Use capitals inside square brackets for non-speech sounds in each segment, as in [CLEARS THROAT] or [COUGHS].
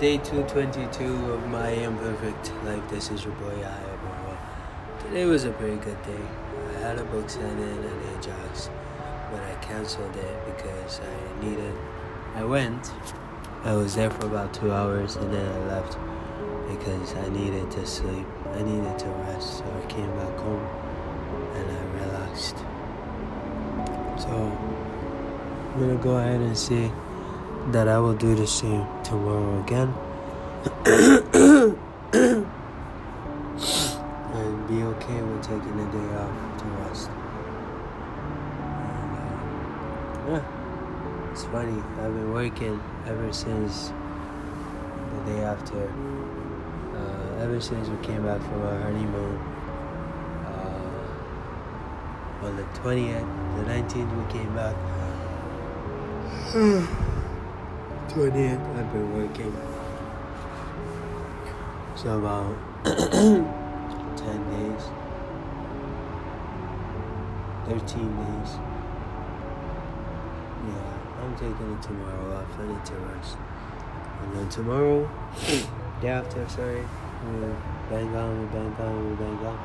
day 222 of my imperfect life. This is your boy, I Today was a pretty good day. I had a book signing at Ajax, but I canceled it because I needed. I went. I was there for about two hours and then I left because I needed to sleep. I needed to rest, so I came back home and I relaxed. So I'm gonna go ahead and see that I will do the same tomorrow again. [COUGHS] and be okay with taking a day off to rest. And, uh, yeah, it's funny. I've been working ever since the day after. Uh, ever since we came back from our honeymoon. Uh, on the 20th, the 19th, we came back. [SIGHS] [SIGHS] 20th, I've been working. So about [CLEARS THROAT] 10 days, 13 days. Yeah, I'm taking it tomorrow off. I need to rest. And then tomorrow, [CLEARS THROAT] day after, sorry, we bang on, we bang on, we bang on.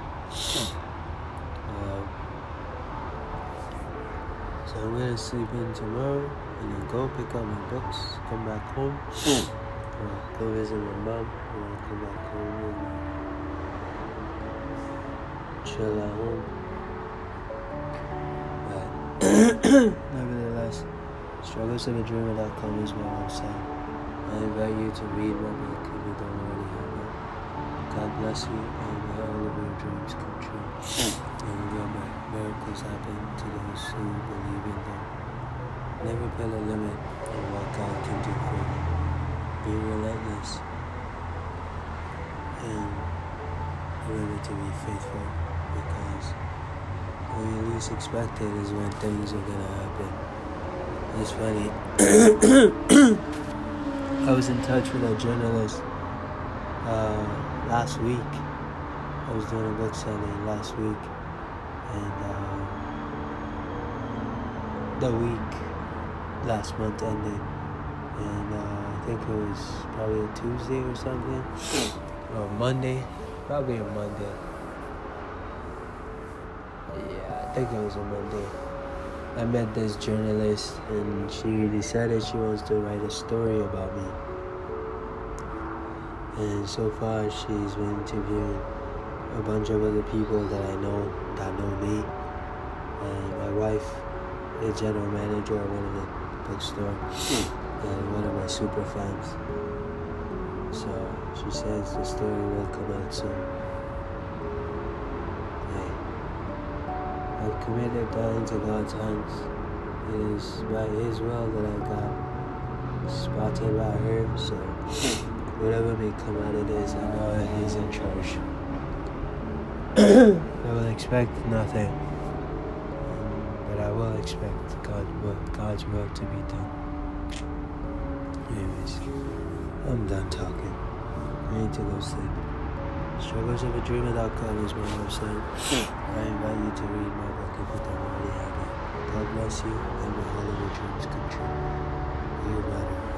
Uh, so I'm gonna sleep in tomorrow and then go pick up my books, come back home, uh, go visit my mom, and then come back home and chill at home. But [CLEARS THROAT] nevertheless, strugglesofadreamer.com is my website. I invite you to read my book if you don't already have it. God bless you and may all of your dreams come true. And remember, miracles happen to those who believe in them. Never put a limit on what God can do for you. Be relentless and remember to be faithful because when you least expect it is when things are gonna happen. It's funny. [COUGHS] I was in touch with a journalist uh, last week. I was doing a book signing last week, and uh, the week last month ended, and uh, I think it was probably a Tuesday or something, or Monday, probably a Monday. Yeah, I think it was a Monday. I met this journalist, and she decided she wants to write a story about me. And so far, she's been interviewing a bunch of other people that I know that know me, and my wife, the general manager of one of the bookstore, hmm. and one of my super fans. So she says the story will come out soon. Hey, I've committed that into God's hands. It is by His will that I got spotted by her. So hmm. whatever may come out of this, I know that He's in charge. [COUGHS] I will expect nothing, will expect God will, God's work to be done. Anyways, I'm done talking. I need to go sleep. Strugglesofadreamer.com is my website. I invite you to read my book if you don't already have it. God bless you, and may all of your dreams come true. You matter.